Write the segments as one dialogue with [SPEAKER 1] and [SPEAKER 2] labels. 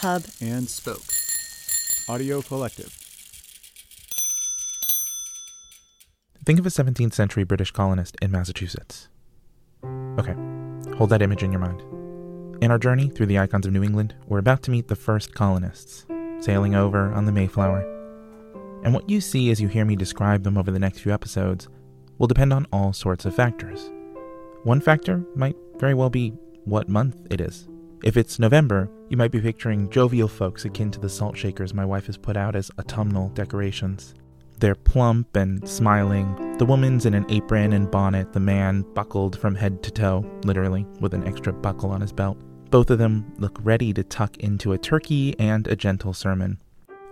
[SPEAKER 1] Hub,
[SPEAKER 2] and Spoke. Audio Collective.
[SPEAKER 3] Think of a 17th century British colonist in Massachusetts. Okay, hold that image in your mind. In our journey through the icons of New England, we're about to meet the first colonists, sailing over on the Mayflower. And what you see as you hear me describe them over the next few episodes will depend on all sorts of factors. One factor might very well be what month it is. If it's November, you might be picturing jovial folks akin to the salt shakers my wife has put out as autumnal decorations. They're plump and smiling. The woman's in an apron and bonnet, the man buckled from head to toe, literally, with an extra buckle on his belt. Both of them look ready to tuck into a turkey and a gentle sermon.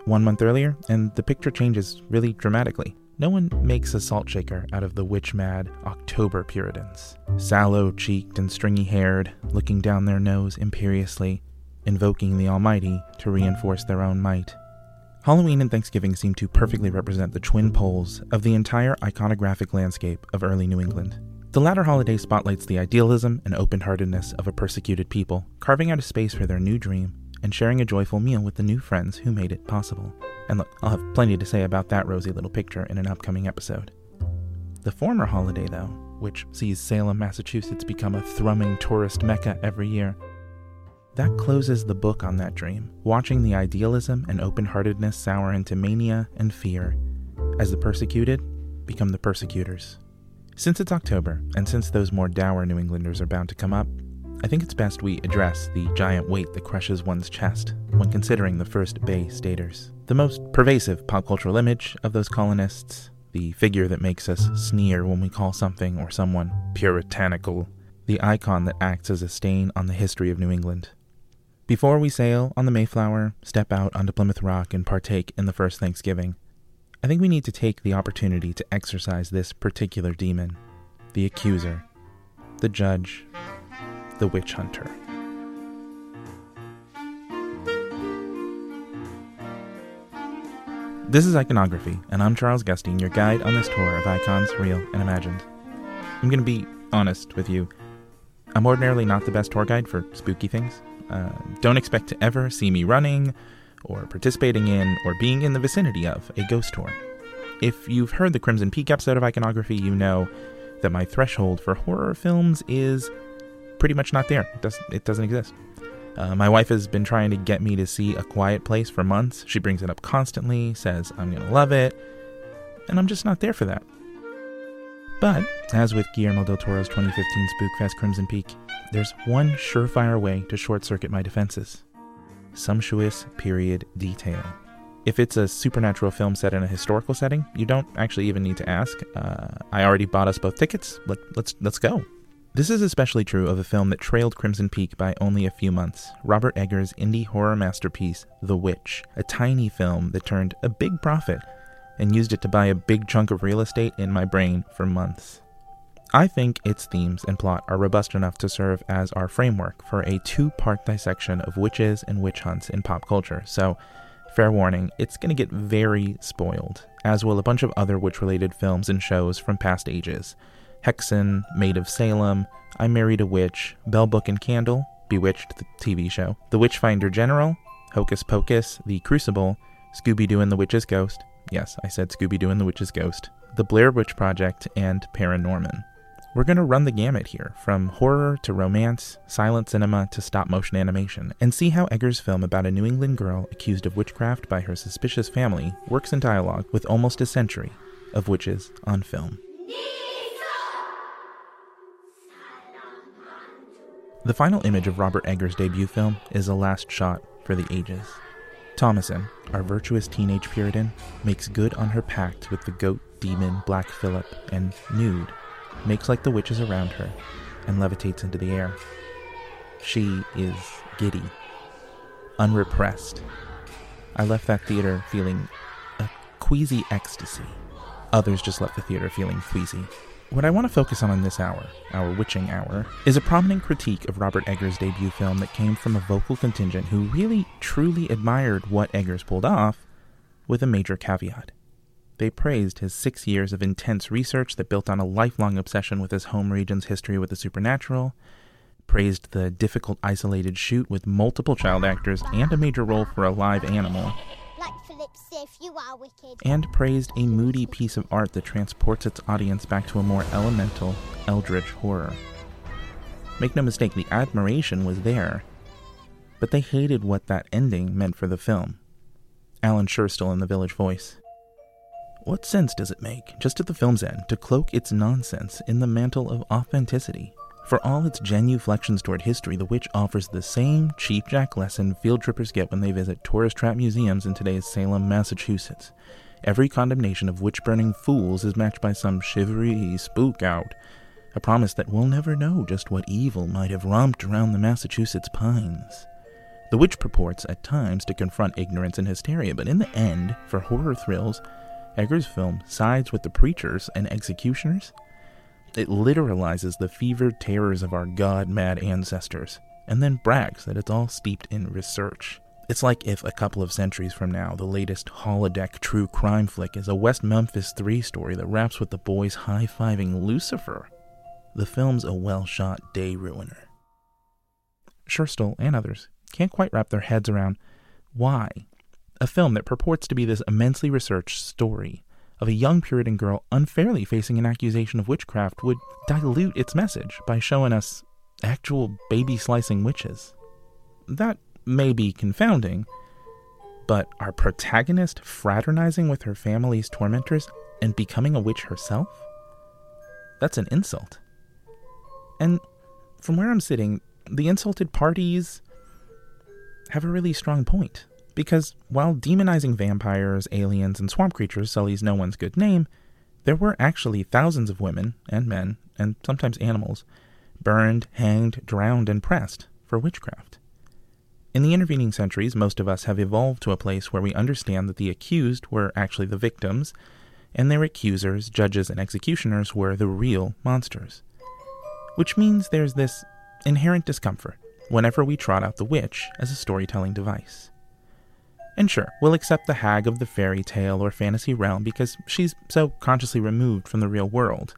[SPEAKER 3] One month earlier, and the picture changes really dramatically. No one makes a salt shaker out of the witch mad October Puritans. Sallow cheeked and stringy haired, looking down their nose imperiously, invoking the Almighty to reinforce their own might. Halloween and Thanksgiving seem to perfectly represent the twin poles of the entire iconographic landscape of early New England. The latter holiday spotlights the idealism and open heartedness of a persecuted people, carving out a space for their new dream and sharing a joyful meal with the new friends who made it possible. And look, I'll have plenty to say about that rosy little picture in an upcoming episode. The former holiday, though, which sees Salem, Massachusetts become a thrumming tourist mecca every year, that closes the book on that dream, watching the idealism and open heartedness sour into mania and fear as the persecuted become the persecutors. Since it's October, and since those more dour New Englanders are bound to come up, I think it's best we address the giant weight that crushes one's chest when considering the first Bay Staters. The most pervasive pop cultural image of those colonists, the figure that makes us sneer when we call something or someone puritanical, the icon that acts as a stain on the history of New England. Before we sail on the Mayflower, step out onto Plymouth Rock, and partake in the first Thanksgiving, I think we need to take the opportunity to exorcise this particular demon the accuser, the judge, the witch hunter. This is Iconography, and I'm Charles Gusting, your guide on this tour of icons, real and imagined. I'm going to be honest with you. I'm ordinarily not the best tour guide for spooky things. Uh, don't expect to ever see me running, or participating in, or being in the vicinity of a ghost tour. If you've heard the Crimson Peak episode of Iconography, you know that my threshold for horror films is pretty much not there. It doesn't, it doesn't exist. Uh, my wife has been trying to get me to see A Quiet Place for months. She brings it up constantly, says I'm going to love it, and I'm just not there for that. But, as with Guillermo del Toro's 2015 Spookfest Crimson Peak, there's one surefire way to short circuit my defenses sumptuous period detail. If it's a supernatural film set in a historical setting, you don't actually even need to ask. Uh, I already bought us both tickets. Let, let's let's go. This is especially true of a film that trailed Crimson Peak by only a few months Robert Eggers' indie horror masterpiece, The Witch, a tiny film that turned a big profit and used it to buy a big chunk of real estate in my brain for months. I think its themes and plot are robust enough to serve as our framework for a two part dissection of witches and witch hunts in pop culture, so fair warning, it's going to get very spoiled, as will a bunch of other witch related films and shows from past ages. Häxan, Maid of Salem, I Married a Witch, Bell Book and Candle, Bewitched, the TV show, The Witchfinder General, Hocus Pocus, The Crucible, Scooby Doo and the Witch's Ghost. Yes, I said Scooby Doo and the Witch's Ghost. The Blair Witch Project, and Paranorman. We're going to run the gamut here, from horror to romance, silent cinema to stop motion animation, and see how Eggers' film about a New England girl accused of witchcraft by her suspicious family works in dialogue with almost a century of witches on film. The final image of Robert Eggers' debut film is a last shot for the ages. Thomasin, our virtuous teenage Puritan, makes good on her pact with the goat demon Black Philip and, nude, makes like the witches around her and levitates into the air. She is giddy, unrepressed. I left that theater feeling a queasy ecstasy. Others just left the theater feeling queasy. What I want to focus on in this hour, our witching hour, is a prominent critique of Robert Eggers' debut film that came from a vocal contingent who really truly admired what Eggers pulled off, with a major caveat. They praised his six years of intense research that built on a lifelong obsession with his home region's history with the supernatural, praised the difficult isolated shoot with multiple child actors and a major role for a live animal, and praised a moody piece of art that transports its audience back to a more elemental, eldritch horror. Make no mistake, the admiration was there, but they hated what that ending meant for the film. Alan Scherstuhl in The Village Voice. What sense does it make, just at the film's end, to cloak its nonsense in the mantle of authenticity? For all its genuflections toward history, The Witch offers the same cheapjack lesson field trippers get when they visit tourist trap museums in today's Salem, Massachusetts. Every condemnation of witch burning fools is matched by some shivery spook out, a promise that we'll never know just what evil might have romped around the Massachusetts pines. The witch purports at times to confront ignorance and hysteria, but in the end, for horror thrills, Eggers' film sides with the preachers and executioners it literalizes the fevered terrors of our god mad ancestors, and then brags that it's all steeped in research. It's like if a couple of centuries from now, the latest holodeck true crime flick is a West Memphis 3 story that wraps with the boys high fiving Lucifer. The film's a well shot day ruiner. Scherstuhl and others can't quite wrap their heads around why a film that purports to be this immensely researched story of a young Puritan girl unfairly facing an accusation of witchcraft would dilute its message by showing us actual baby slicing witches. That may be confounding, but our protagonist fraternizing with her family's tormentors and becoming a witch herself? That's an insult. And from where I'm sitting, the insulted parties have a really strong point. Because while demonizing vampires, aliens, and swamp creatures sullies no one's good name, there were actually thousands of women and men, and sometimes animals, burned, hanged, drowned, and pressed for witchcraft. In the intervening centuries, most of us have evolved to a place where we understand that the accused were actually the victims, and their accusers, judges, and executioners were the real monsters. Which means there's this inherent discomfort whenever we trot out the witch as a storytelling device. And sure, we'll accept the hag of the fairy tale or fantasy realm because she's so consciously removed from the real world.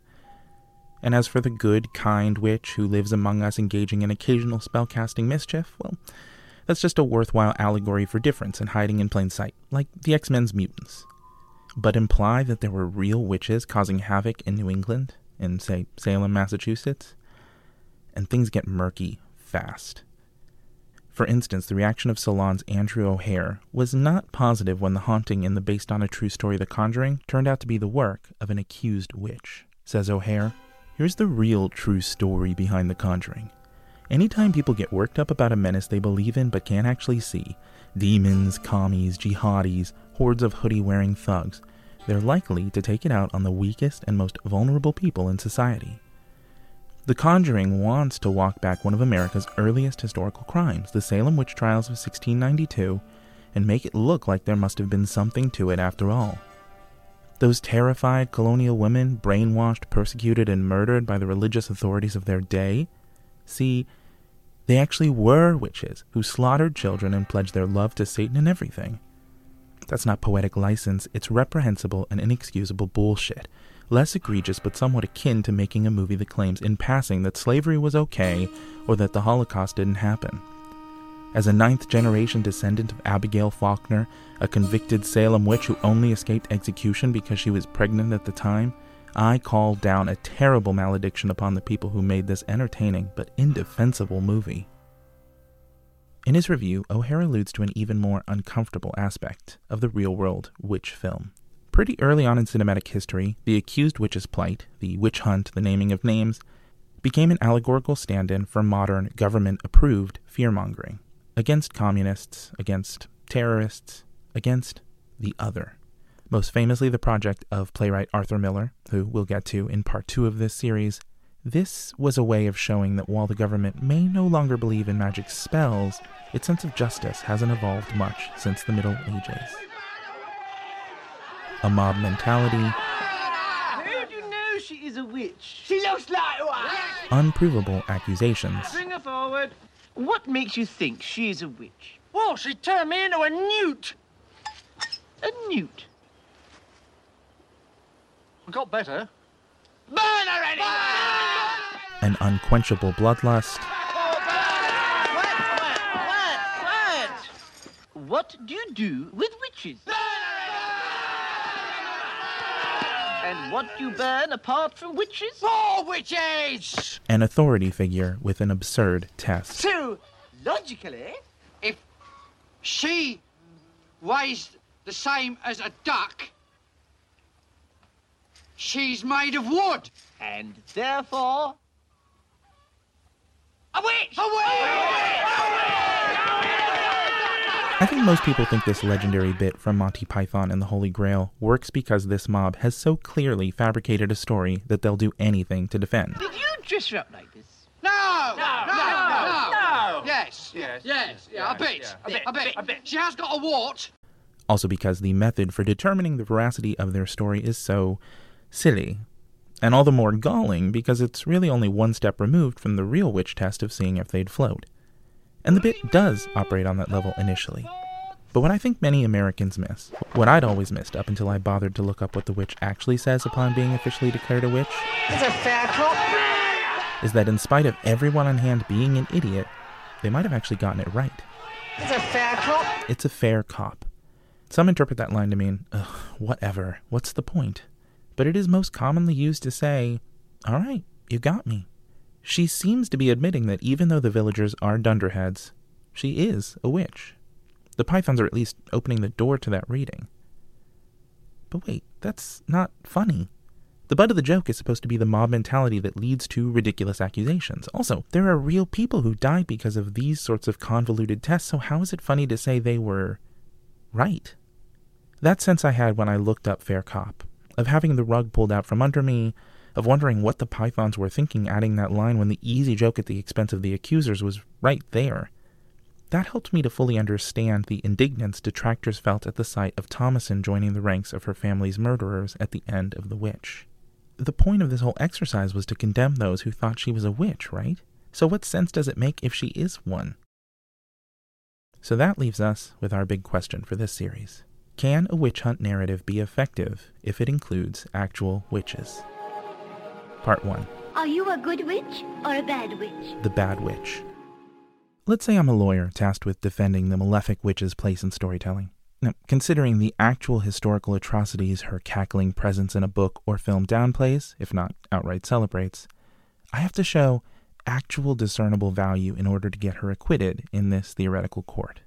[SPEAKER 3] And as for the good, kind witch who lives among us engaging in occasional spellcasting mischief, well, that's just a worthwhile allegory for difference and hiding in plain sight, like the X Men's mutants. But imply that there were real witches causing havoc in New England, in, say, Salem, Massachusetts? And things get murky fast. For instance, the reaction of Salon's Andrew O'Hehir was not positive when the haunting in the based on a true story The Conjuring turned out to be the work of an accused witch. Says O'Hehir, Here's the real true story behind The Conjuring. Anytime people get worked up about a menace they believe in but can't actually see demons, commies, jihadis, hordes of hoodie wearing thugs they're likely to take it out on the weakest and most vulnerable people in society. The Conjuring wants to walk back one of America's earliest historical crimes, the Salem witch trials of 1692, and make it look like there must have been something to it after all. Those terrified colonial women, brainwashed, persecuted, and murdered by the religious authorities of their day? See, they actually were witches who slaughtered children and pledged their love to Satan and everything. That's not poetic license, it's reprehensible and inexcusable bullshit less egregious but somewhat akin to making a movie that claims in passing that slavery was okay or that the Holocaust didn't happen. As a ninth generation descendant of Abigail Faulkner, a convicted Salem witch who only escaped execution because she was pregnant at the time, I call down a terrible malediction upon the people who made this entertaining but indefensible movie. In his review, O'Hehir alludes to an even more uncomfortable aspect of the real world witch film. Pretty early on in cinematic history, the accused witch's plight, the witch hunt, the naming of names, became an allegorical stand in for modern, government approved fear mongering against communists, against terrorists, against the other. Most famously, the project of playwright Arthur Miller, who we'll get to in part two of this series. This was a way of showing that while the government may no longer believe in magic spells, its sense of justice hasn't evolved much since the Middle Ages a mob mentality,
[SPEAKER 1] she is a witch. She looks like one.
[SPEAKER 3] Unprovable accusations.
[SPEAKER 1] Bring her forward. What makes you think she is a witch? Well, she turned me into a newt. A newt.
[SPEAKER 4] I got better.
[SPEAKER 1] Burn her anyway! Burn!
[SPEAKER 3] An unquenchable bloodlust.
[SPEAKER 1] What, what, what do you do with witches? Burn! And what do you burn apart from witches?
[SPEAKER 4] More witches!
[SPEAKER 3] An authority figure with an absurd test.
[SPEAKER 1] So, logically,
[SPEAKER 4] If she weighs the same as a duck, she's made of wood.
[SPEAKER 1] and therefore, a witch!
[SPEAKER 4] A witch!
[SPEAKER 3] I think most people think this legendary bit from Monty Python and the Holy Grail works because this mob has so clearly fabricated a story that they'll do anything to defend.
[SPEAKER 1] Did you dress her up like this?
[SPEAKER 4] No! No! No! No!
[SPEAKER 1] no.
[SPEAKER 4] Yes.
[SPEAKER 5] Yes.
[SPEAKER 4] Yes. Yeah, I bet.
[SPEAKER 1] I bet,
[SPEAKER 4] I bet.
[SPEAKER 1] I bet.
[SPEAKER 4] She has got a wart.
[SPEAKER 3] Also, because the method for determining the veracity of their story is so silly. And all the more galling because it's really only one step removed from the real witch test of seeing if they'd float. And the bit does operate on that level initially. But what I think many Americans miss, what I'd always missed up until I bothered to look up what the witch actually says upon being officially declared a witch,
[SPEAKER 1] a
[SPEAKER 3] is that in spite of everyone on hand being an idiot, they might have actually gotten it right.
[SPEAKER 1] It's a fair cop.
[SPEAKER 3] It's a fair cop. Some interpret that line to mean, ugh, whatever, what's the point? But it is most commonly used to say, all right, you got me. She seems to be admitting that even though the villagers are dunderheads, she is a witch. The pythons are at least opening the door to that reading. But wait, that's not funny. The butt of the joke is supposed to be the mob mentality that leads to ridiculous accusations. Also, there are real people who died because of these sorts of convoluted tests, so how is it funny to say they were right? That sense I had when I looked up Fair Cop, of having the rug pulled out from under me, of wondering what the pythons were thinking adding that line when the easy joke at the expense of the accusers was right there. That helped me to fully understand the indignance detractors felt at the sight of Thomasin joining the ranks of her family's murderers at the end of The Witch. The point of this whole exercise was to condemn those who thought she was a witch, right? So what sense does it make if she is one? So that leaves us with our big question for this series. Can a witch hunt narrative be effective if it includes actual witches? Part 1
[SPEAKER 6] Are you a good witch or a bad witch?
[SPEAKER 3] The Bad Witch. Let's say I'm a lawyer tasked with defending the malefic witch's place in storytelling. Now, considering the actual historical atrocities her cackling presence in a book or film downplays, if not outright celebrates, I have to show actual discernible value in order to get her acquitted in this theoretical court.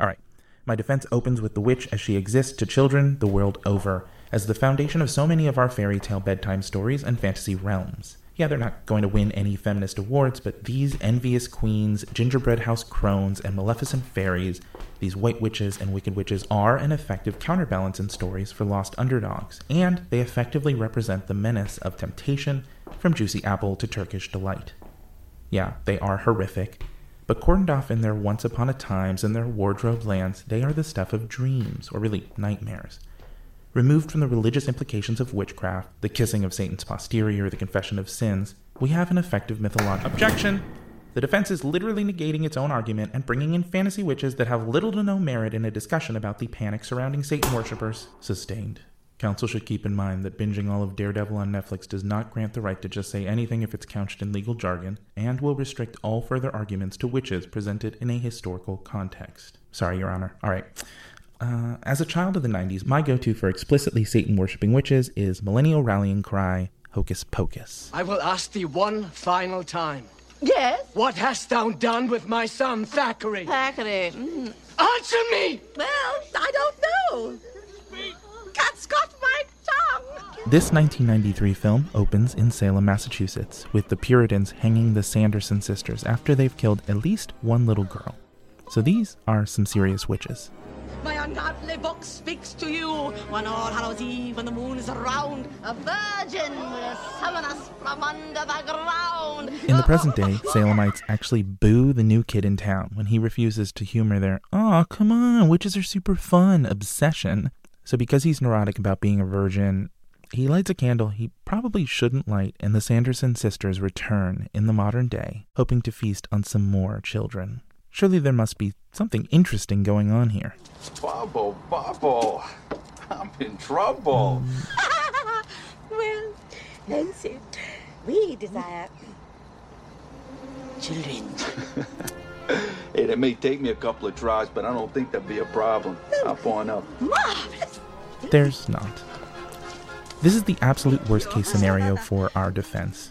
[SPEAKER 3] All right, my defense opens with the witch as she exists to children the world over, as the foundation of so many of our fairy tale bedtime stories and fantasy realms. Yeah, they're not going to win any feminist awards, but these envious queens, gingerbread house crones, and maleficent fairies, these white witches and wicked witches, are an effective counterbalance in stories for lost underdogs, and they effectively represent the menace of temptation from juicy apple to Turkish delight. Yeah, they are horrific, but cordoned off in their once upon a times and their wardrobe lands, they are the stuff of dreams, or really nightmares. Removed from the religious implications of witchcraft, the kissing of Satan's posterior, the confession of sins, we have an effective mythological objection. The defense is literally negating its own argument and bringing in fantasy witches that have little to no merit in a discussion about the panic surrounding Satan worshippers. Sustained. Counsel should keep in mind that binging all of Daredevil on Netflix does not grant the right to just say anything if it's couched in legal jargon, and will restrict all further arguments to witches presented in a historical context. Sorry, Your Honor. All right. Uh, as a child of the 90s, my go to for explicitly Satan worshipping witches is millennial rallying cry Hocus Pocus.
[SPEAKER 7] I will ask thee one final time.
[SPEAKER 8] Yes,
[SPEAKER 7] What hast thou done with my son Thackeray?
[SPEAKER 8] Thackeray. Mm.
[SPEAKER 7] Answer me!
[SPEAKER 8] Well, I don't know. Cat's got my tongue.
[SPEAKER 3] This 1993 film opens in Salem, Massachusetts, with the Puritans hanging the Sanderson sisters after they've killed at least one little girl. So these are some serious witches.
[SPEAKER 8] My ungodly book speaks to you. One All Hallows Eve when the moon is around. A virgin will summon us from under the ground.
[SPEAKER 3] In the present day, Salemites actually boo the new kid in town when he refuses to humor their, oh, come on, witches are super fun obsession. So, because he's neurotic about being a virgin, he lights a candle he probably shouldn't light, and the Sanderson sisters return in the modern day, hoping to feast on some more children. Surely there must be something interesting going on here.
[SPEAKER 5] Bubble, bubble. I'm in trouble. Mm.
[SPEAKER 8] well, Nancy, we desire children.
[SPEAKER 5] Hey, it may take me a couple of tries, but I don't think that'd be a problem. Hop on up.
[SPEAKER 3] There's not. This is the absolute worst case scenario for our defense.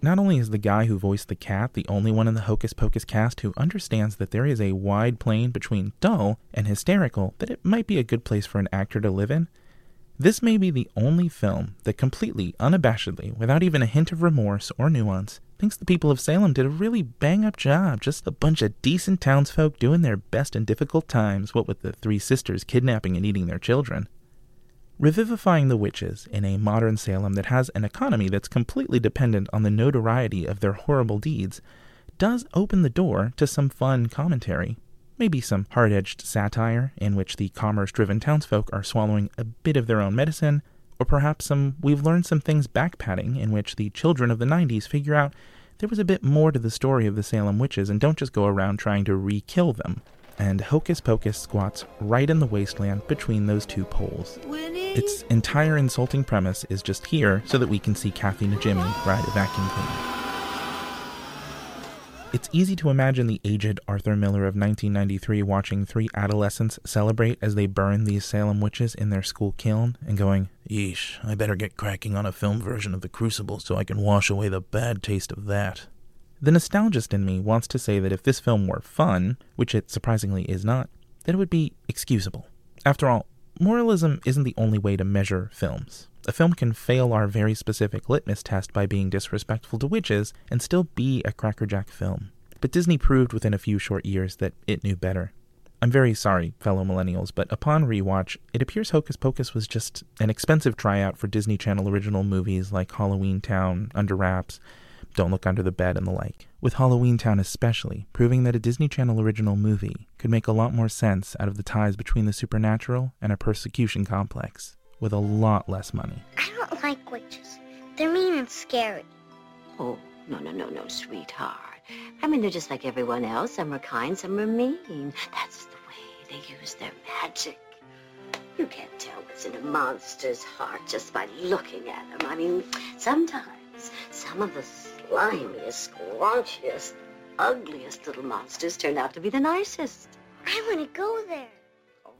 [SPEAKER 3] Not only is the guy who voiced the cat the only one in the Hocus Pocus cast who understands that there is a wide plane between dull and hysterical that it might be a good place for an actor to live in, this may be the only film that completely, unabashedly, without even a hint of remorse or nuance, thinks the people of Salem did a really bang up job, just a bunch of decent townsfolk doing their best in difficult times, what with the three sisters kidnapping and eating their children. Revivifying the witches in a modern Salem that has an economy that's completely dependent on the notoriety of their horrible deeds does open the door to some fun commentary. Maybe some hard edged satire in which the commerce driven townsfolk are swallowing a bit of their own medicine, or perhaps some we've learned some things backpatting in which the children of the 90s figure out there was a bit more to the story of the Salem witches and don't just go around trying to re kill them and Hocus Pocus squats right in the wasteland between those two poles. Its entire insulting premise is just here so that we can see Kathy Najimy ride a vacuum cleaner. It's easy to imagine the aged Arthur Miller of 1993 watching three adolescents celebrate as they burn these Salem witches in their school kiln and going, Yeesh, I better get cracking on a film version of The Crucible so I can wash away the bad taste of that. The nostalgist in me wants to say that if this film were fun, which it surprisingly is not, then it would be excusable. After all, moralism isn't the only way to measure films. A film can fail our very specific litmus test by being disrespectful to witches and still be a crackerjack film. But Disney proved within a few short years that it knew better. I'm very sorry, fellow millennials, but upon rewatch, it appears Hocus Pocus was just an expensive tryout for Disney Channel original movies like Halloween Town, Under Wraps, don't Look Under the Bed, and the like. With Halloween Town especially, proving that a Disney Channel original movie could make a lot more sense out of the ties between the supernatural and a persecution complex, with a lot less money.
[SPEAKER 6] I don't like witches. They're mean and scary.
[SPEAKER 9] Oh, no, no, no, no, sweetheart. I mean, they're just like everyone else. Some are kind, some are mean. That's the way they use their magic. You can't tell what's in a monster's heart just by looking at them. I mean, sometimes some of the slimiest, scrunchiest, ugliest little monsters turn out to be the nicest.
[SPEAKER 6] I want to go there.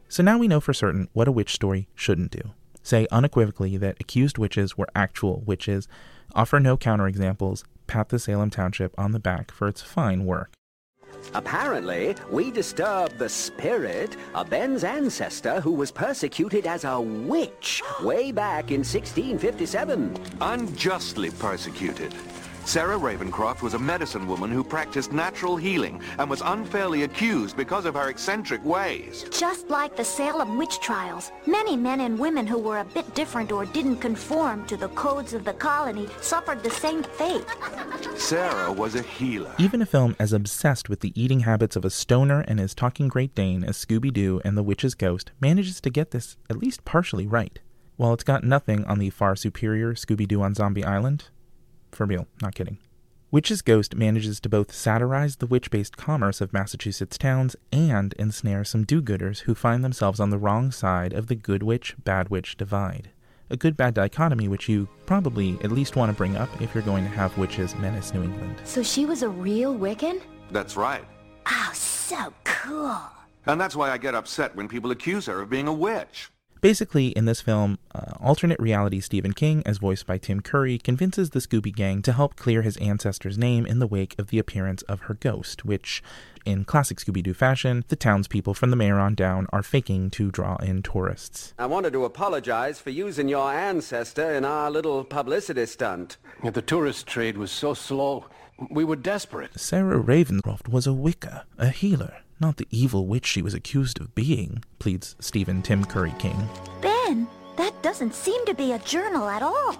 [SPEAKER 3] So now we know for certain what a witch story shouldn't do. Say unequivocally that accused witches were actual witches, offer no counterexamples, pat the Salem Township on the back for its fine work.
[SPEAKER 10] Apparently, we disturbed the spirit of Ben's ancestor who was persecuted as a witch way back in 1657.
[SPEAKER 11] Unjustly persecuted. Sarah Ravencroft was a medicine woman who practiced natural healing and was unfairly accused because of her eccentric ways.
[SPEAKER 12] Just like the Salem witch trials, many men and women who were a bit different or didn't conform to the codes of the colony suffered the same fate.
[SPEAKER 11] Sarah was a healer.
[SPEAKER 3] Even a film as obsessed with the eating habits of a stoner and his talking Great Dane as Scooby Doo and the Witch's Ghost manages to get this at least partially right. While it's got nothing on the far superior Scooby Doo on Zombie Island, for real, not kidding. Witch's Ghost manages to both satirize the witch based commerce of Massachusetts towns and ensnare some do gooders who find themselves on the wrong side of the good witch bad witch divide. A good bad dichotomy which you probably at least want to bring up if you're going to have witches menace New England.
[SPEAKER 12] So she was a real Wiccan?
[SPEAKER 11] That's right.
[SPEAKER 12] Oh, so cool.
[SPEAKER 11] And that's why I get upset when people accuse her of being a witch.
[SPEAKER 3] Basically, in this film, uh, alternate reality Stephen King, as voiced by Tim Curry, convinces the Scooby Gang to help clear his ancestor's name in the wake of the appearance of her ghost, which, in classic Scooby Doo fashion, the townspeople from the mayor on down are faking to draw in tourists.
[SPEAKER 10] I wanted to apologize for using your ancestor in our little publicity stunt.
[SPEAKER 13] Yeah, the tourist trade was so slow. We were desperate.
[SPEAKER 3] Sarah Ravencroft was a Wicca, a healer not the evil witch she was accused of being, pleads Stephen Tim Curry King.
[SPEAKER 12] Ben, that doesn't seem to be a journal at all.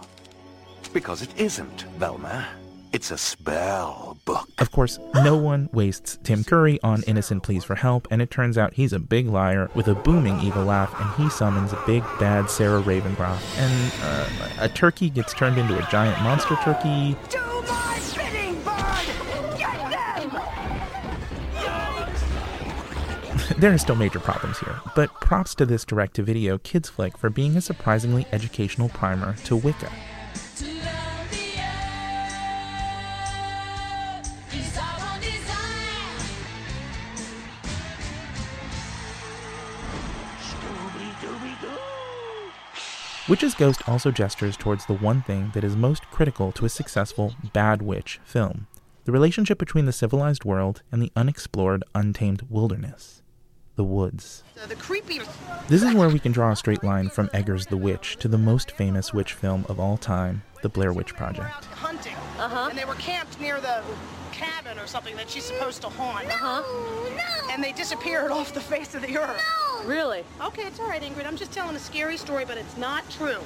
[SPEAKER 11] Because it isn't, Velma. It's a spell book.
[SPEAKER 3] Of course, no one wastes Tim Curry on innocent pleas for help, and it turns out he's a big liar with a booming evil laugh, and he summons a big bad Sarah Ravencroft. And uh, a turkey gets turned into a giant monster turkey. There are still major problems here, but props to this direct to video kids flick for being a surprisingly educational primer to Wicca. Witch's Ghost also gestures towards the one thing that is most critical to a successful Bad Witch film the relationship between the civilized world and the unexplored, untamed wilderness the woods.
[SPEAKER 14] the creepiest.
[SPEAKER 3] This is where we can draw a straight line from Eggers the Witch to the most famous witch film of all time, The Blair Witch Project.
[SPEAKER 14] Hunting. Uh-huh. And they were camped near the cabin or something that she's supposed to haunt.
[SPEAKER 8] Uh-huh.
[SPEAKER 14] No, And they disappeared off the face of the earth. No.
[SPEAKER 8] Really?
[SPEAKER 14] Okay, it's all right, Ingrid. I'm just telling a scary story, but it's not true.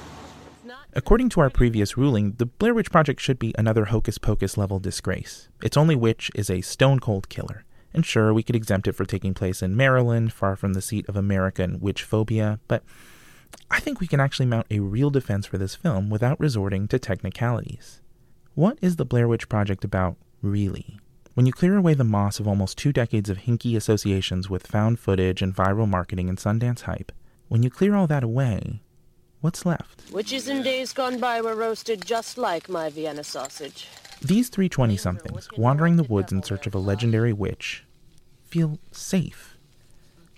[SPEAKER 3] According to our previous ruling, the Blair Witch Project should be another hocus pocus level disgrace. Its only witch is a stone cold killer. And sure, we could exempt it for taking place in Maryland, far from the seat of American witch phobia, but I think we can actually mount a real defense for this film without resorting to technicalities. What is the Blair Witch Project about, really? When you clear away the moss of almost two decades of hinky associations with found footage and viral marketing and Sundance hype, when you clear all that away, what's left?
[SPEAKER 8] Witches in days gone by were roasted just like my Vienna sausage.
[SPEAKER 3] These three 20 somethings, wandering the woods in search of a legendary witch, feel safe.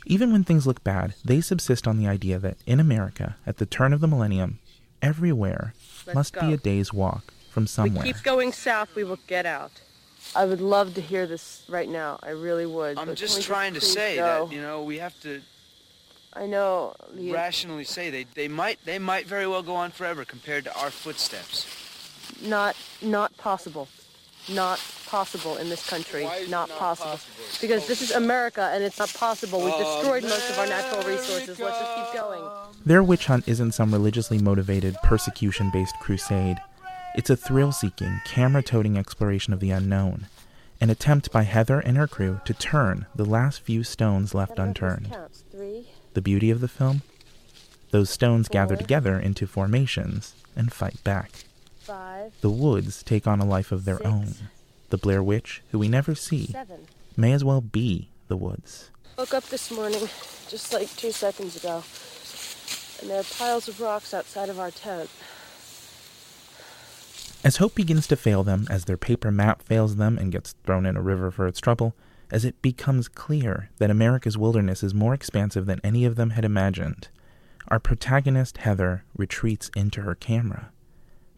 [SPEAKER 3] Even when things look bad, they subsist on the idea that in America, at the turn of the millennium, everywhere
[SPEAKER 8] Let's
[SPEAKER 3] must
[SPEAKER 8] go.
[SPEAKER 3] be a day's walk from somewhere.
[SPEAKER 8] We keep going south, we will get out. I would love to hear this right now. I really would.
[SPEAKER 15] I'm just
[SPEAKER 8] can we
[SPEAKER 15] trying to say
[SPEAKER 8] go?
[SPEAKER 15] that you know we have to
[SPEAKER 8] I know. The,
[SPEAKER 15] rationally say they they might they might very well go on forever compared to our footsteps.
[SPEAKER 8] Not not possible. Not possible in this country. not possible. Because this is America and it's not possible. We've destroyed most of our natural resources. Let's just keep going.
[SPEAKER 3] Their witch hunt isn't some religiously motivated, persecution based crusade. It's a thrill seeking, camera toting exploration of the unknown, an attempt by Heather and her crew to turn the last few stones left unturned.
[SPEAKER 8] Counts. Three,
[SPEAKER 3] The beauty of the film? Those stones gather together into formations and fight back.
[SPEAKER 8] Five,
[SPEAKER 3] The woods take on a life of their
[SPEAKER 8] Six.
[SPEAKER 3] own. The Blair Witch, who we never see,
[SPEAKER 8] seven.
[SPEAKER 3] may as well be the woods.
[SPEAKER 8] Woke up this morning, just like two seconds ago, and there are piles of rocks outside of our tent.
[SPEAKER 3] As hope begins to fail them, as their paper map fails them and gets thrown in a river for its trouble, as it becomes clear that America's wilderness is more expansive than any of them had imagined, our protagonist, Heather, retreats into her camera.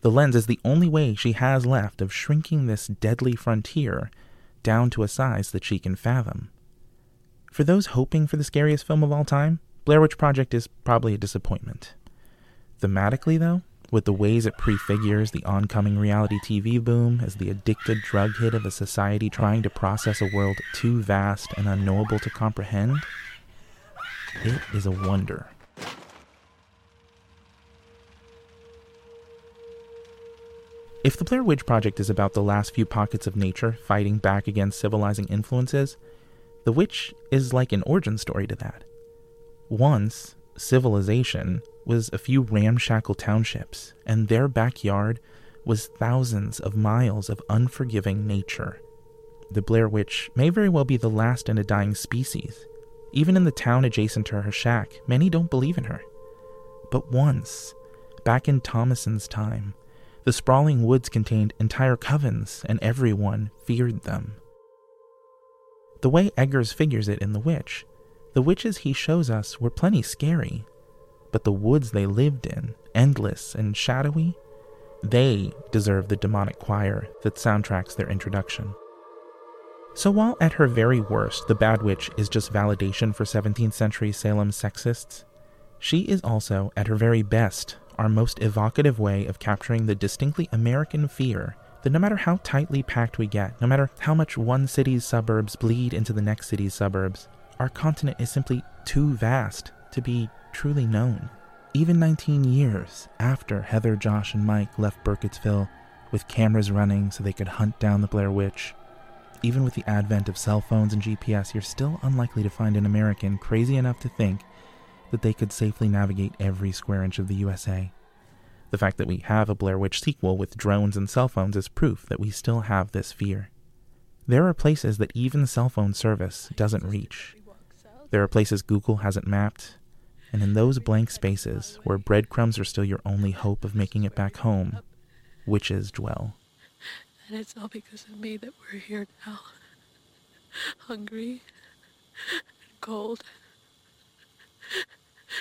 [SPEAKER 3] The lens is the only way she has left of shrinking this deadly frontier down to a size that she can fathom. For those hoping for the scariest film of all time, Blair Witch Project is probably a disappointment. Thematically, though, with the ways it prefigures the oncoming reality TV boom as the addicted drug hit of a society trying to process a world too vast and unknowable to comprehend, it is a wonder. If the Blair Witch Project is about the last few pockets of nature fighting back against civilizing influences, The Witch is like an origin story to that. Once, civilization was a few ramshackle townships, and their backyard was thousands of miles of unforgiving nature. The Blair Witch may very well be the last in a dying species. Even in the town adjacent to her shack, many don't believe in her. But once, back in Thomasin's time, the sprawling woods contained entire covens, and everyone feared them. The way Eggers figures it in The Witch, the witches he shows us were plenty scary, but the woods they lived in, endless and shadowy, they deserve the demonic choir that soundtracks their introduction. So while at her very worst, the Bad Witch is just validation for 17th century Salem sexists, she is also, at her very best, our most evocative way of capturing the distinctly American fear that no matter how tightly packed we get, no matter how much one city's suburbs bleed into the next city's suburbs, our continent is simply too vast to be truly known. Even 19 years after Heather, Josh, and Mike left Burkittsville with cameras running so they could hunt down the Blair Witch, even with the advent of cell phones and GPS, you're still unlikely to find an American crazy enough to think that they could safely navigate every square inch of the USA. The fact that we have a Blair Witch sequel with drones and cell phones is proof that we still have this fear. There are places that even cell phone service doesn't reach. There are places Google hasn't mapped, and in those blank spaces where breadcrumbs are still your only hope of making it back home, witches dwell.
[SPEAKER 16] And it's all because of me that we're here now. Hungry and cold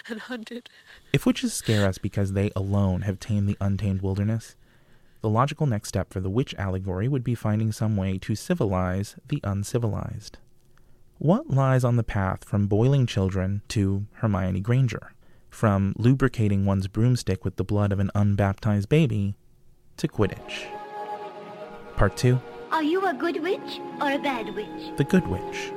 [SPEAKER 16] and hunted.
[SPEAKER 3] If witches scare us because they alone have tamed the untamed wilderness, the logical next step for the witch allegory would be finding some way to civilize the uncivilized. What lies on the path from boiling children to Hermione Granger? From lubricating one's broomstick with the blood of an unbaptized baby to Quidditch? Part 2
[SPEAKER 6] Are you a good witch or a bad witch?
[SPEAKER 3] The Good Witch.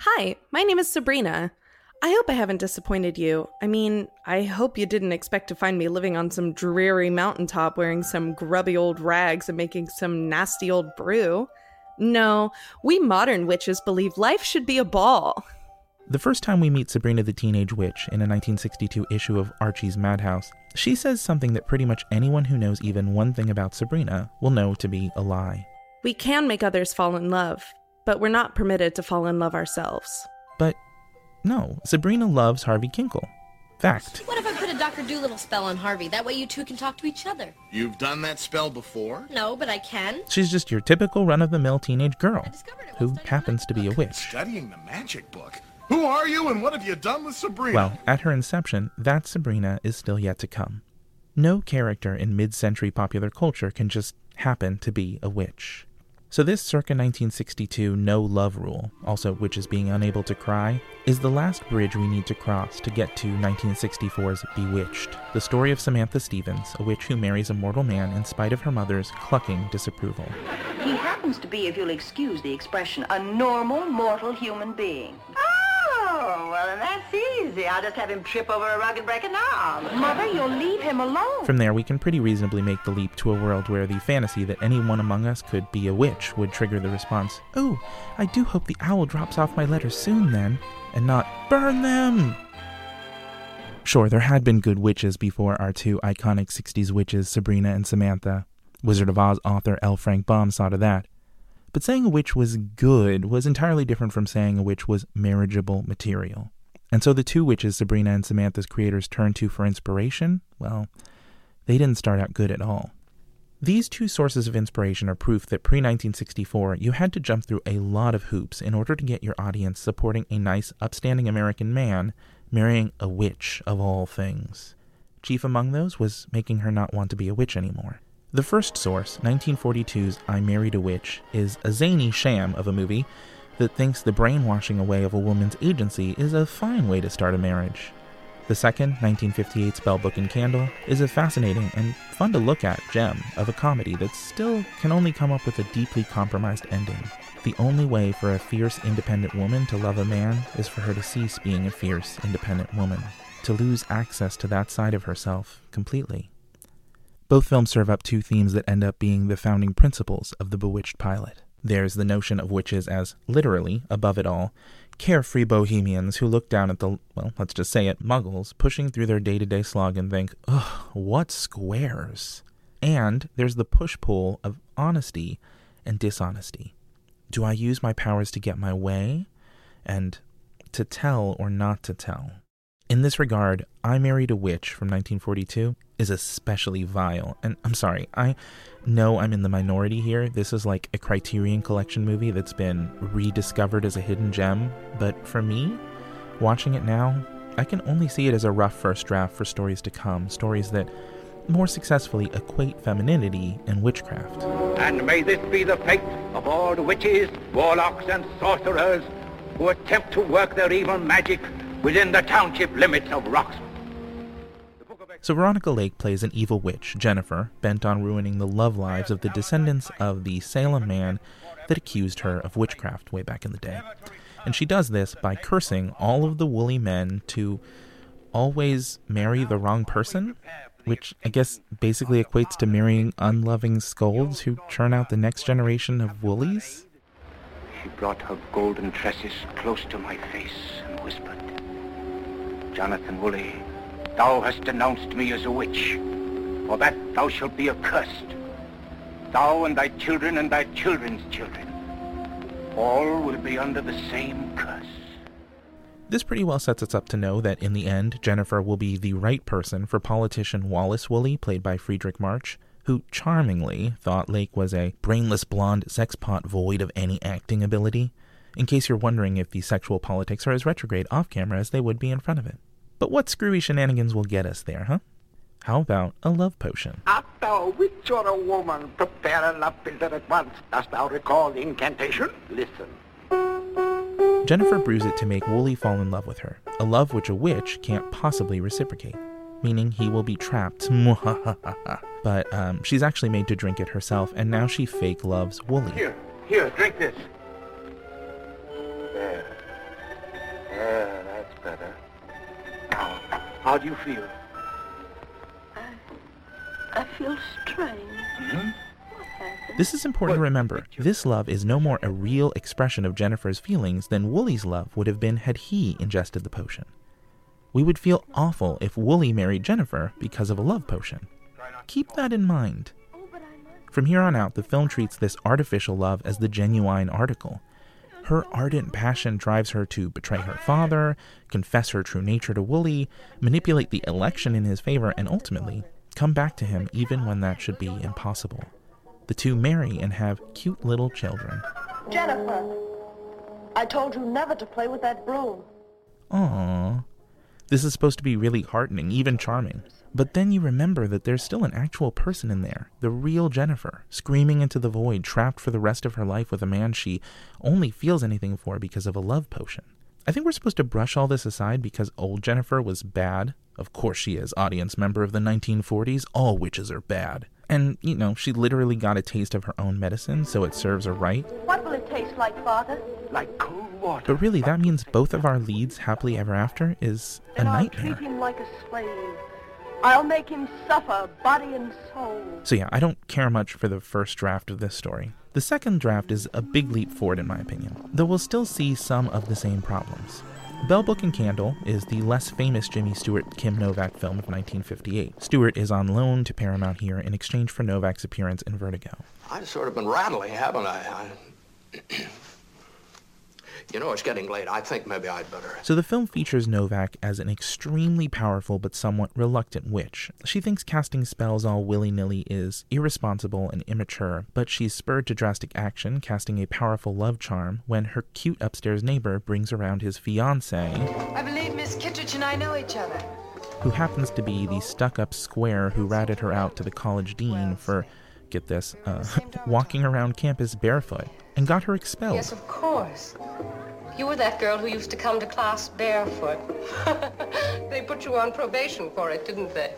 [SPEAKER 17] Hi, my name is Sabrina. I hope I haven't disappointed you. I mean, I hope you didn't expect to find me living on some dreary mountaintop wearing some grubby old rags and making some nasty old brew. No, we modern witches believe life should be a ball.
[SPEAKER 3] The first time we meet Sabrina the Teenage Witch in a 1962 issue of Archie's Madhouse, she says something that pretty much anyone who knows even one thing about Sabrina will know to be a lie.
[SPEAKER 17] We can make others fall in love, but we're not permitted to fall in love ourselves.
[SPEAKER 3] But no, Sabrina loves Harvey Kinkle. Fact.
[SPEAKER 18] What if I put a Dr. Dolittle spell on Harvey? That way you two can talk to each other.
[SPEAKER 19] You've done that spell before?
[SPEAKER 18] No, but I can.
[SPEAKER 3] She's just your typical run of the mill teenage girl who happens to be a witch.
[SPEAKER 19] Studying the magic book. Who are you and what have you done with Sabrina?
[SPEAKER 3] Well, at her inception, that Sabrina is still yet to come. No character in mid century popular culture can just happen to be a witch. So, this circa 1962 no love rule, also which is being unable to cry, is the last bridge we need to cross to get to 1964's Bewitched, the story of Samantha Stevens, a witch who marries a mortal man in spite of her mother's clucking disapproval.
[SPEAKER 20] He happens to be, if you'll excuse the expression, a normal, mortal human being. Well, then that's easy. I'll just have him trip over a rug and break an arm. Mother, you'll leave him alone.
[SPEAKER 3] From there, we can pretty reasonably make the leap to a world where the fantasy that anyone among us could be a witch would trigger the response, Oh, I do hope the owl drops off my letters soon then, and not, Burn them! Sure, there had been good witches before our two iconic 60s witches, Sabrina and Samantha. Wizard of Oz author L. Frank Baum saw to that. But saying a witch was good was entirely different from saying a witch was marriageable material. And so the two witches Sabrina and Samantha's creators turned to for inspiration, well, they didn't start out good at all. These two sources of inspiration are proof that pre 1964 you had to jump through a lot of hoops in order to get your audience supporting a nice, upstanding American man marrying a witch of all things. Chief among those was making her not want to be a witch anymore. The first source, 1942's I Married a Witch, is a zany sham of a movie that thinks the brainwashing away of a woman's agency is a fine way to start a marriage. The second, 1958's Bell Book and Candle, is a fascinating and fun to look at gem of a comedy that still can only come up with a deeply compromised ending. The only way for a fierce, independent woman to love a man is for her to cease being a fierce, independent woman, to lose access to that side of herself completely. Both films serve up two themes that end up being the founding principles of the Bewitched pilot. There's the notion of witches as literally, above it all, carefree bohemians who look down at the, well, let's just say it, muggles, pushing through their day to day slog and think, ugh, what squares? And there's the push pull of honesty and dishonesty. Do I use my powers to get my way? And to tell or not to tell? In this regard, I Married a Witch from 1942 is especially vile. And I'm sorry, I know I'm in the minority here. This is like a Criterion Collection movie that's been rediscovered as a hidden gem. But for me, watching it now, I can only see it as a rough first draft for stories to come, stories that more successfully equate femininity and witchcraft.
[SPEAKER 21] And may this be the fate of all the witches, warlocks, and sorcerers who attempt to work their evil magic within the township limits of Roxford.
[SPEAKER 3] So Veronica Lake plays an evil witch, Jennifer, bent on ruining the love lives of the descendants of the Salem man that accused her of witchcraft way back in the day. And she does this by cursing all of the woolly men to always marry the wrong person, which I guess basically equates to marrying unloving scolds who churn out the next generation of woolies.
[SPEAKER 21] She brought her golden tresses close to my face and whispered, Jonathan Woolley, thou hast denounced me as a witch. For that thou shalt be accursed. Thou and thy children and thy children's children. All will be under the same curse.
[SPEAKER 3] This pretty well sets us up to know that in the end, Jennifer will be the right person for politician Wallace Woolley, played by Fredric March, who charmingly thought Lake was a brainless blonde sexpot void of any acting ability, in case you're wondering if the sexual politics are as retrograde off camera as they would be in front of it. But what screwy shenanigans will get us there, huh? How about a love potion?
[SPEAKER 21] Art thou a witch or a woman? Prepare a love philter at once. Dost thou recall the incantation? Listen.
[SPEAKER 3] Jennifer brews it to make Wooley fall in love with her, a love which a witch can't possibly reciprocate, meaning he will be trapped. but um, she's actually made to drink it herself, and now she fake loves Wooley.
[SPEAKER 21] Here, here, drink this. There. There, that's better. Now, how do you feel?
[SPEAKER 6] I I feel strange.
[SPEAKER 21] Hmm?
[SPEAKER 3] This is important to remember. This love is no more a real expression of Jennifer's feelings than Wooley's love would have been had he ingested the potion. We would feel awful if Wooley married Jennifer because of a love potion. Keep that in mind. From here on out, the film treats this artificial love as the genuine article. Her ardent passion drives her to betray her father, confess her true nature to Wooley, manipulate the election in his favor, and ultimately come back to him even when that should be impossible. The two marry and have cute little children.
[SPEAKER 6] Jennifer, I told you never to play with that broom.
[SPEAKER 3] Aww. This is supposed to be really heartening, even charming. But then you remember that there's still an actual person in there, the real Jennifer, screaming into the void, trapped for the rest of her life with a man she only feels anything for because of a love potion. I think we're supposed to brush all this aside because old Jennifer was bad. Of course she is, audience member of the 1940s. All witches are bad. And, you know, she literally got a taste of her own medicine, so it serves her right.
[SPEAKER 6] What will it taste like, Father?
[SPEAKER 21] Like cold water.
[SPEAKER 3] But really, that means both of our leads happily ever after is a
[SPEAKER 6] Then I'll treat him like a slave. I'll make him suffer, body and soul.
[SPEAKER 3] So, yeah, I don't care much for the first draft of this story. The second draft is a big leap forward, in my opinion, though we'll still see some of the same problems. Bell Book and Candle is the less famous Jimmy Stewart Kim Novak film of 1958. Stewart is on loan to Paramount here in exchange for Novak's appearance in Vertigo.
[SPEAKER 22] I've sort of been rattling, haven't I? I... you know, it's getting late. I think maybe I'd better.
[SPEAKER 3] So the film features Novak as an extremely powerful but somewhat reluctant witch. She thinks casting spells all willy-nilly is irresponsible and immature, but she's spurred to drastic action, casting a powerful love charm when her cute upstairs neighbor brings around his fiancé,
[SPEAKER 23] I believe Miss Kittredge and I know each other.
[SPEAKER 3] who happens to be the stuck-up square who ratted her out to the college dean for, get this, uh, walking around campus barefoot, and got her expelled.
[SPEAKER 23] Yes, of course. You were that girl who used to come to class barefoot. they put you on probation for it, didn't they?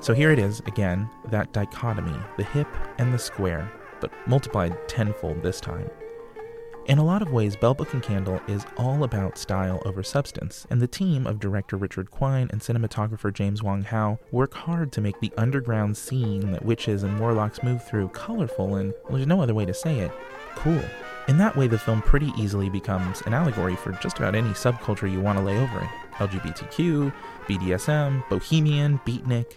[SPEAKER 3] So here it is, again, that dichotomy, the hip and the square, but multiplied tenfold this time. In a lot of ways, Bell Book and Candle is all about style over substance, and the team of director Richard Quine and cinematographer James Wong Howe work hard to make the underground scene that witches and warlocks move through colorful and, well, there's no other way to say it, cool. In that way, the film pretty easily becomes an allegory for just about any subculture you want to lay over it LGBTQ, BDSM, bohemian, beatnik.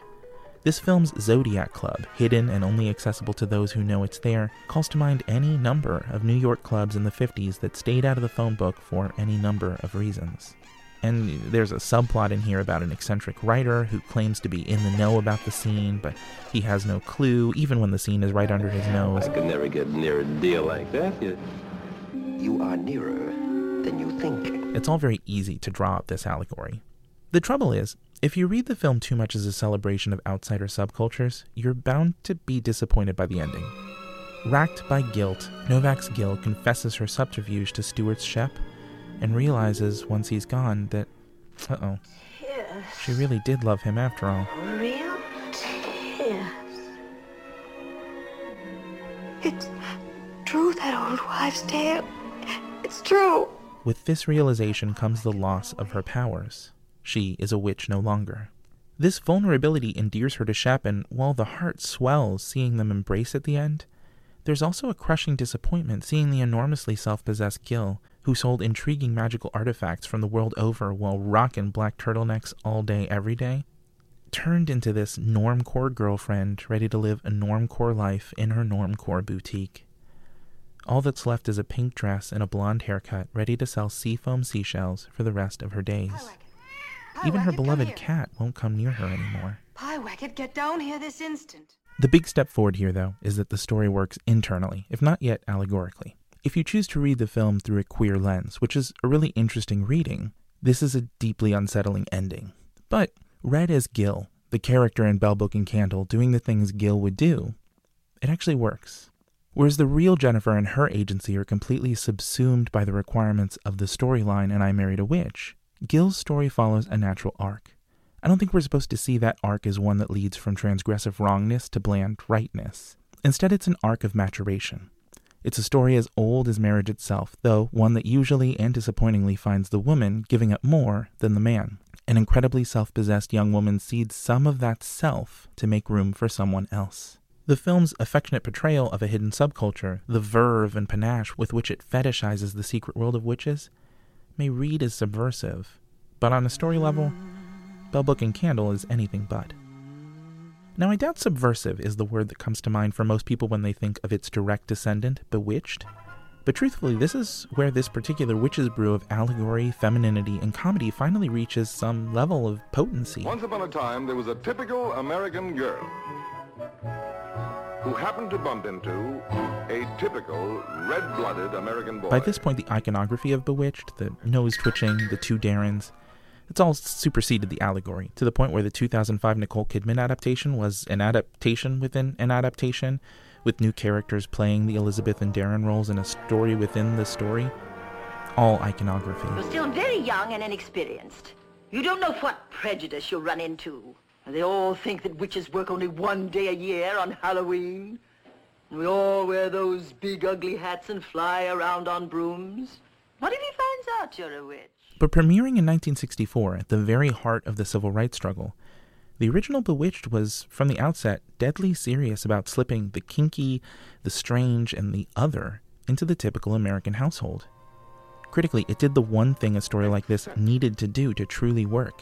[SPEAKER 3] This film's Zodiac Club, hidden and only accessible to those who know it's there, calls to mind any number of New York clubs in the 50s that stayed out of the phone book for any number of reasons. And there's a subplot in here about an eccentric writer who claims to be in the know about the scene, but he has no clue, even when the scene is right under his nose.
[SPEAKER 24] I could never get near a deal like that. You,
[SPEAKER 22] You are nearer than you think.
[SPEAKER 3] It's all very easy to draw up this allegory. The trouble is, if you read the film too much as a celebration of outsider subcultures, you're bound to be disappointed by the ending. Racked by guilt, Novak's Gill confesses her subterfuge to Stewart's Shep and realizes once he's gone that, uh oh, she really did love him after all.
[SPEAKER 9] Real tears. It's true, that old wives' tale. It's true.
[SPEAKER 3] With this realization comes the loss of her powers. She is a witch no longer. This vulnerability endears her to Shep, and while the heart swells seeing them embrace at the end, there's also a crushing disappointment seeing the enormously self possessed Gil, who sold intriguing magical artifacts from the world over while rocking black turtlenecks all day, every day, turned into this normcore girlfriend ready to live a normcore life in her normcore boutique. All that's left is a pink dress and a blonde haircut, ready to sell seafoam seashells for the rest of her days. Even her beloved cat won't come near her anymore.
[SPEAKER 23] Pyewacket, get down here this instant.
[SPEAKER 3] The big step forward here, though, is that the story works internally, if not yet allegorically. If you choose to read the film through a queer lens, which is a really interesting reading, this is a deeply unsettling ending. But read as Gil, the character in Bell Book and Candle doing the things Gil would do, it actually works. Whereas the real Jennifer and her agency are completely subsumed by the requirements of the storyline and I Married a Witch, Gil's story follows a natural arc. I don't think we're supposed to see that arc as one that leads from transgressive wrongness to bland rightness. Instead, it's an arc of maturation. It's a story as old as marriage itself, though one that usually and disappointingly finds the woman giving up more than the man. An incredibly self possessed young woman cedes some of that self to make room for someone else. The film's affectionate portrayal of a hidden subculture, the verve and panache with which it fetishizes the secret world of witches, may read as subversive, but on a story level, Bell Book and Candle is anything but. Now, I doubt subversive is the word that comes to mind for most people when they think of its direct descendant, Bewitched. But truthfully, this is where this particular witch's brew of allegory, femininity, and comedy finally reaches some level of potency.
[SPEAKER 25] Once upon a time, there was a typical American girl who happened to bump into a typical red-blooded American boy.
[SPEAKER 3] By this point, the iconography of Bewitched, the nose twitching, the two Darrens, it's all superseded the allegory to the point where the 2005 Nicole Kidman adaptation was an adaptation within an adaptation, with new characters playing the Elizabeth and Darren roles in a story within the story. All iconography.
[SPEAKER 20] You're still very young and inexperienced. You don't know what prejudice you'll run into. They all think that witches work only one day a year on Halloween. And we all wear those big ugly hats and fly around on brooms. What if he finds out you're a witch?
[SPEAKER 3] But premiering in 1964 at the very heart of the civil rights struggle, the original Bewitched was, from the outset, deadly serious about slipping the kinky, the strange, and the other into the typical American household. Critically, it did the one thing a story like this needed to do to truly work.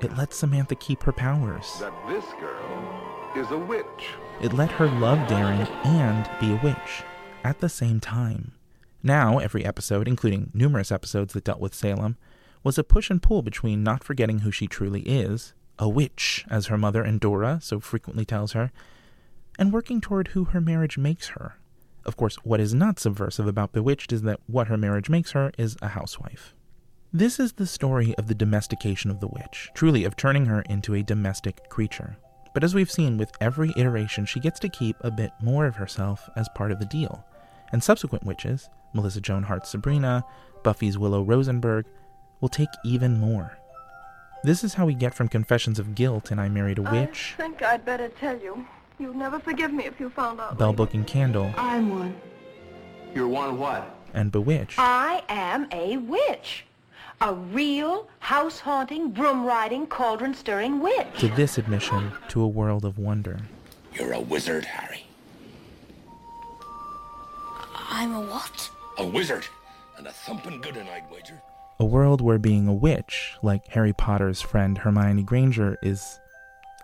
[SPEAKER 3] It let Samantha keep her powers.
[SPEAKER 25] That this girl is a witch.
[SPEAKER 3] It let her love Darren and be a witch at the same time. Now, every episode, including numerous episodes that dealt with Salem, was a push and pull between not forgetting who she truly is, a witch, as her mother Endora so frequently tells her, and working toward who her marriage makes her. Of course, what is not subversive about Bewitched is that what her marriage makes her is a housewife. This is the story of the domestication of the witch, truly of turning her into a domestic creature. But as we've seen with every iteration, she gets to keep a bit more of herself as part of the deal. And subsequent witches, Melissa Joan Hart's Sabrina, Buffy's Willow Rosenberg, will take even more. This is how we get from confessions of guilt and I married a witch,
[SPEAKER 6] I think I'd better tell you. You'd never forgive me if you found out.
[SPEAKER 3] Bell Book and Candle,
[SPEAKER 6] I'm one.
[SPEAKER 22] You're one what?
[SPEAKER 3] and Bewitched.
[SPEAKER 20] I am a witch. A real, house-haunting, broom-riding, cauldron-stirring witch.
[SPEAKER 3] to this admission to a world of wonder.
[SPEAKER 26] You're a wizard, Harry.
[SPEAKER 12] I'm a what?
[SPEAKER 26] A wizard. And a thumping good one, I'd wager.
[SPEAKER 3] A world where being a witch, like Harry Potter's friend Hermione Granger, is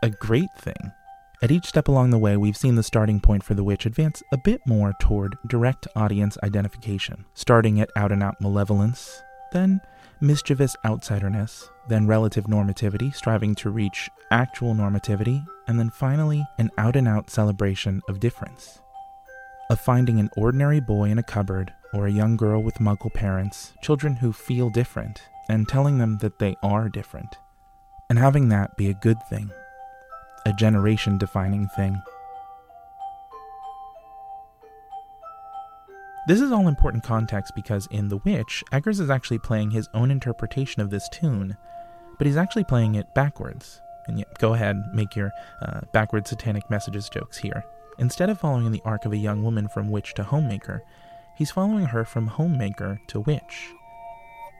[SPEAKER 3] a great thing. At each step along the way, we've seen the starting point for the witch advance a bit more toward direct audience identification, starting at out and out malevolence, then mischievous outsiderness, then relative normativity, striving to reach actual normativity, and then finally an out and out celebration of difference. Of finding an ordinary boy in a cupboard or a young girl with muggle parents, children who feel different, and telling them that they are different. And having that be a good thing, a generation defining thing. This is all important context because in The Witch, Eggers is actually playing his own interpretation of this tune, but he's actually playing it backwards. And go ahead, make your uh, backward satanic messages jokes here. Instead of following the arc of a young woman from witch to homemaker, he's following her from homemaker to witch.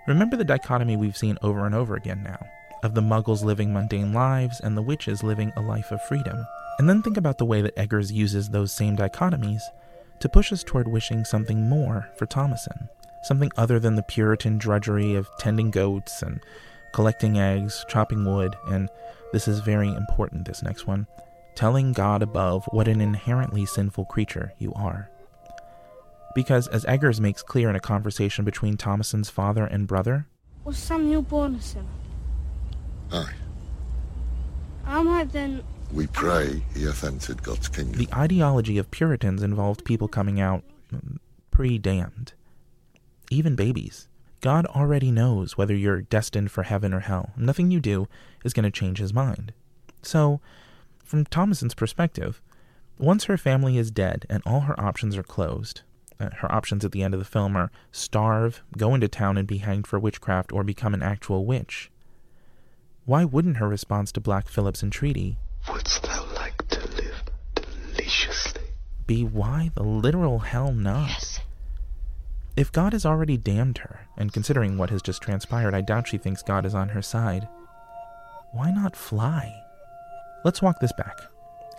[SPEAKER 3] Remember the dichotomy we've seen over and over again now of the muggles living mundane lives and the witches living a life of freedom. And then think about the way that Eggers uses those same dichotomies to push us toward wishing something more for Thomasin. Something other than the Puritan drudgery of tending goats and collecting eggs, chopping wood, and this is very important, this next one telling God above what an inherently sinful creature you are. Because, as Eggers makes clear in a conversation between Thomasin's father and brother,
[SPEAKER 27] Was some newborn a sinner?
[SPEAKER 28] Aye.
[SPEAKER 27] I might then.
[SPEAKER 28] We pray he hath entered God's kingdom.
[SPEAKER 3] the ideology of Puritans involved people coming out mm, pre damned. Even babies. God already knows whether you're destined for heaven or hell. Nothing you do is going to change his mind. So, from Thomasin's perspective, once her family is dead and all her options are closed, her options at the end of the film are starve, go into town and be hanged for witchcraft, or become an actual witch. Why wouldn't her response to Black Phillip's entreaty
[SPEAKER 29] Wouldst thou like to live deliciously?
[SPEAKER 3] be why the literal hell not?
[SPEAKER 9] Yes.
[SPEAKER 3] If God has already damned her, and considering what has just transpired, I doubt she thinks God is on her side, why not fly? Let's walk this back.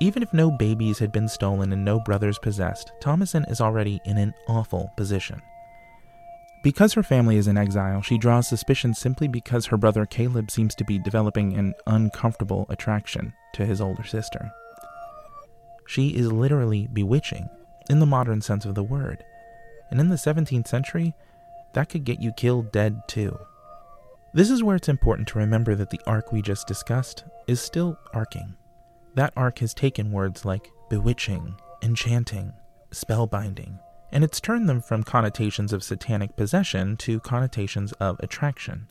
[SPEAKER 3] Even if no babies had been stolen and no brothers possessed, Thomasin is already in an awful position. Because her family is in exile, she draws suspicion simply because her brother Caleb seems to be developing an uncomfortable attraction to his older sister. She is literally bewitching, in the modern sense of the word. And in the 17th century, that could get you killed dead too. This is where it's important to remember that the arc we just discussed is still arcing. That arc has taken words like bewitching, enchanting, spellbinding, and it's turned them from connotations of satanic possession to connotations of attraction,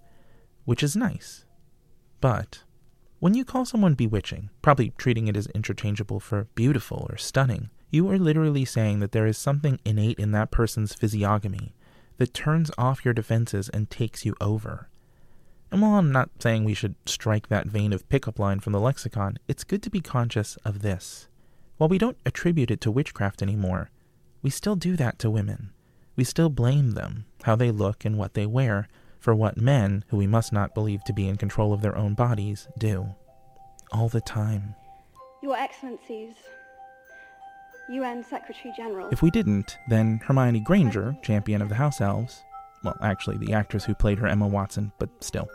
[SPEAKER 3] which is nice. But when you call someone bewitching, probably treating it as interchangeable for beautiful or stunning, you are literally saying that there is something innate in that person's physiognomy that turns off your defenses and takes you over. And while I'm not saying we should strike that vein of pickup line from the lexicon, it's good to be conscious of this. While we don't attribute it to witchcraft anymore, we still do that to women. We still blame them, how they look and what they wear, for what men, who we must not believe to be in control of their own bodies, do. All the time.
[SPEAKER 27] Your Excellencies, UN Secretary General.
[SPEAKER 3] If we didn't, then Hermione Granger, champion of the House Elves, well, actually, the actress who played her Emma Watson, but still,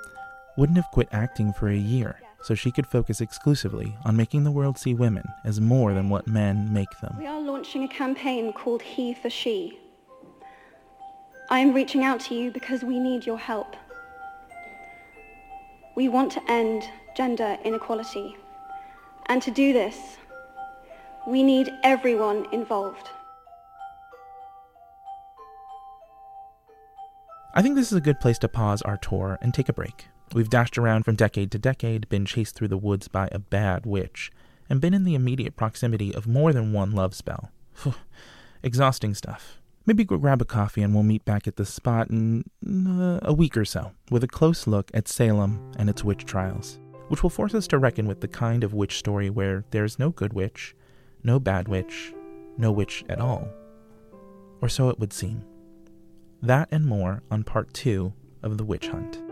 [SPEAKER 3] wouldn't have quit acting for a year so she could focus exclusively on making the world see women as more than what men make them.
[SPEAKER 27] We are launching a campaign called He for She. I am reaching out to you because we need your help. We want to end gender inequality. And to do this, we need everyone involved.
[SPEAKER 3] I think this is a good place to pause our tour and take a break. We've dashed around from decade to decade, been chased through the woods by a bad witch, and been in the immediate proximity of more than one love spell. Exhausting stuff. Maybe go grab a coffee and we'll meet back at this spot in uh, a week or so with a close look at Salem and its witch trials, which will force us to reckon with the kind of witch story where there's no good witch, no bad witch, no witch at all. Or so it would seem. That and more on part two of The Witch Hunt.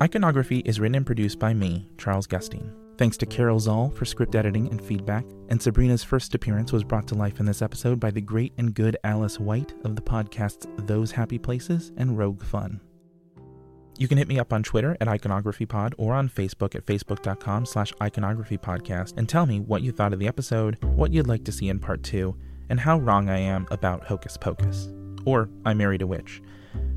[SPEAKER 3] Iconography is written and produced by me, Charles Gustine. Thanks to Carol Zoll for script editing and feedback, and Sabrina's first appearance was brought to life in this episode by the great and good Alice White of the podcasts Those Happy Places and Rogue Fun. You can hit me up on Twitter at iconographypod or on Facebook at facebook.com slash iconographypodcast and tell me what you thought of the episode, what you'd like to see in part two, and how wrong I am about Hocus Pocus. Or I Married a Witch.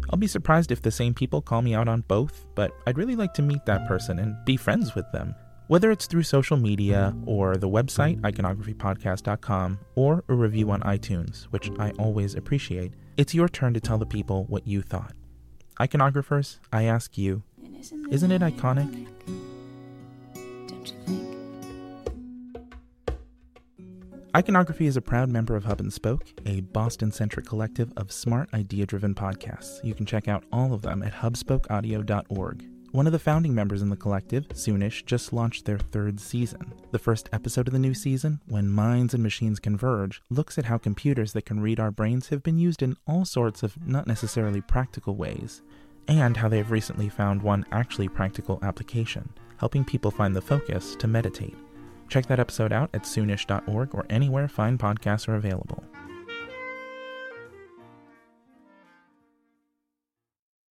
[SPEAKER 3] I'll be surprised if the same people call me out on both, but I'd really like to meet that person and be friends with them. Whether it's through social media or the website, iconographypodcast.com, or a review on iTunes, which I always appreciate, it's your turn to tell the people what you thought. Iconographers, I ask you, isn't it iconic? Iconography is a proud member of Hub and Spoke, a Boston centric collective of smart, idea driven podcasts. You can check out all of them at hubspokeaudio.org. One of the founding members in the collective, Soonish, just launched their third season. The first episode of the new season, When Minds and Machines Converge, looks at how computers that can read our brains have been used in all sorts of not necessarily practical ways, and how they have recently found one actually practical application, helping people find the focus to meditate. Check that episode out at soonish.org or anywhere fine podcasts are available.